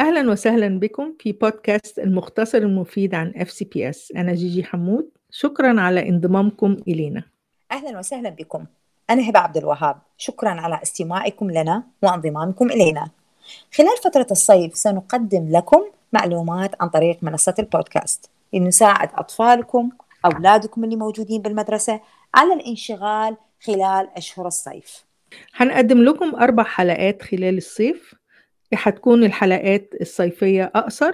أهلا وسهلا بكم في بودكاست المختصر المفيد عن FCPS أنا جيجي حمود. شكرا على انضمامكم إلينا. أهلا وسهلا بكم. أنا هبة عبد الوهاب. شكرا على استماعكم لنا وانضمامكم إلينا. خلال فترة الصيف سنقدم لكم معلومات عن طريق منصة البودكاست. لنساعد أطفالكم أولادكم اللي موجودين بالمدرسة على الانشغال خلال أشهر الصيف. هنقدم لكم أربع حلقات خلال الصيف. هتكون الحلقات الصيفية أقصر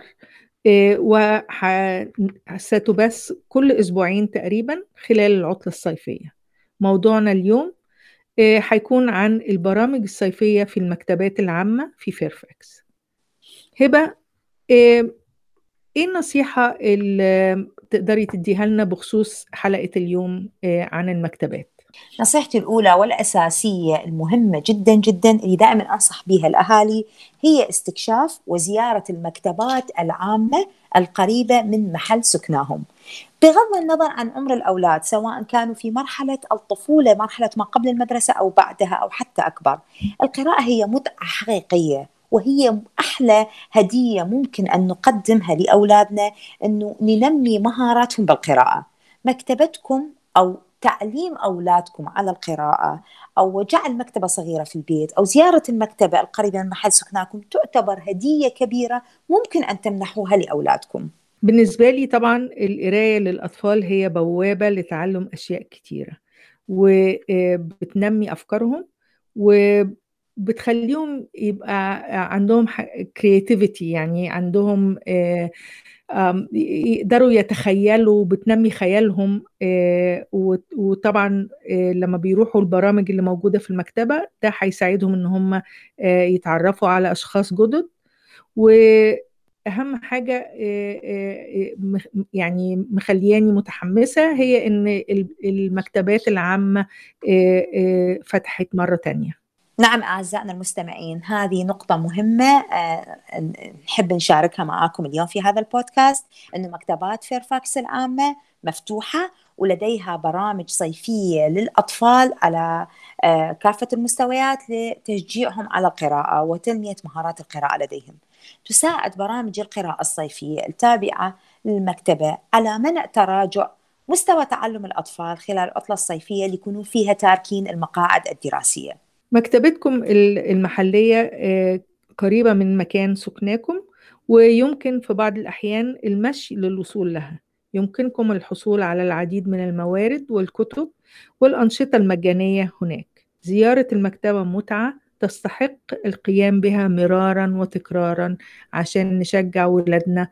وستبث كل أسبوعين تقريبا خلال العطلة الصيفية. موضوعنا اليوم هيكون عن البرامج الصيفية في المكتبات العامة في فيرفاكس. هبة إيه النصيحة اللي تقدري تديها لنا بخصوص حلقة اليوم عن المكتبات؟ نصيحتي الأولى والأساسية المهمة جدا جدا اللي دائما أنصح بها الأهالي هي استكشاف وزيارة المكتبات العامة القريبة من محل سكناهم. بغض النظر عن عمر الأولاد سواء كانوا في مرحلة الطفولة مرحلة ما قبل المدرسة أو بعدها أو حتى أكبر القراءة هي متعة حقيقية وهي أحلى هدية ممكن أن نقدمها لأولادنا أنه ننمي مهاراتهم بالقراءة. مكتبتكم أو تعليم أولادكم على القراءة أو جعل مكتبة صغيرة في البيت أو زيارة المكتبة القريبة من محل سكناكم تعتبر هدية كبيرة ممكن أن تمنحوها لأولادكم. بالنسبة لي طبعا القراية للأطفال هي بوابة لتعلم أشياء كتيرة وبتنمي أفكارهم وبتخليهم يبقى عندهم كرياتيفيتي يعني عندهم يقدروا يتخيلوا بتنمي خيالهم وطبعا لما بيروحوا البرامج اللي موجودة في المكتبة ده هيساعدهم إن هم يتعرفوا على أشخاص جدد. وأهم حاجة يعني مخلياني متحمسة هي إن المكتبات العامة فتحت مرة تانية. نعم أعزائنا المستمعين هذه نقطة مهمة نحب نشاركها معاكم اليوم في هذا البودكاست أنه مكتبات فيرفاكس العامة مفتوحة ولديها برامج صيفية للأطفال على كافة المستويات لتشجيعهم على القراءة وتنمية مهارات القراءة لديهم. تساعد برامج القراءة الصيفية التابعة للمكتبة على منع تراجع مستوى تعلم الأطفال خلال العطلة الصيفية ليكونوا فيها تاركين المقاعد الدراسية. مكتبتكم المحلية قريبة من مكان سكناكم ويمكن في بعض الأحيان المشي للوصول لها. يمكنكم الحصول على العديد من الموارد والكتب والأنشطة المجانية هناك. زيارة المكتبة متعة تستحق القيام بها مرارا وتكرارا عشان نشجع ولادنا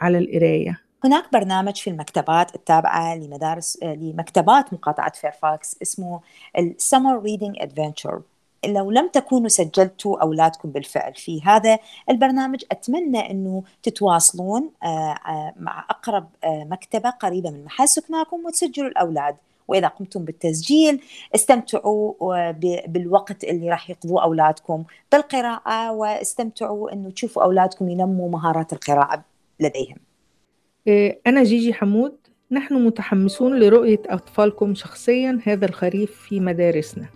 على القراية. هناك برنامج في المكتبات التابعة لمدارس لمكتبات مقاطعة فيرفاكس اسمه ال Summer Reading Adventure لو لم تكونوا سجلتوا أولادكم بالفعل في هذا البرنامج أتمنى أنه تتواصلون مع أقرب مكتبة قريبة من محل سكناكم وتسجلوا الأولاد. وإذا قمتم بالتسجيل استمتعوا بالوقت اللي راح يقضوه أولادكم بالقراءة واستمتعوا أنه تشوفوا أولادكم ينموا مهارات القراءة لديهم. أنا جيجي حمود. نحن متحمسون لرؤية أطفالكم شخصيا هذا الخريف في مدارسنا.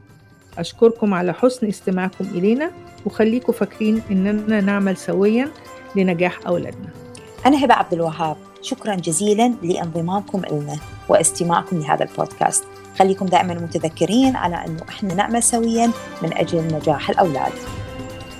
أشكركم على حسن استماعكم إلينا وخليكم فاكرين إننا نعمل سويا لنجاح أولادنا. أنا هبة عبد الوهاب. شكرا جزيلا لانضمامكم لنا واستماعكم لهذا البودكاست. خليكم دائما متذكرين على أنه إحنا نعمل سويا من أجل نجاح الأولاد.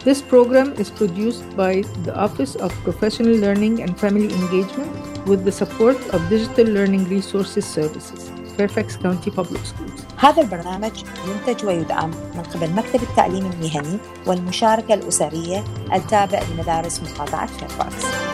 This program is produced by the Office of Professional Learning and Family Engagement. With the support of Digital Learning Resources Services, Fairfax County Public Schools. هذا البرنامج ينتج ويدعم من قبل مكتب التعليم المهني والمشاركة الأسرية التابع لمدارس مقاطعة فيرفاكس.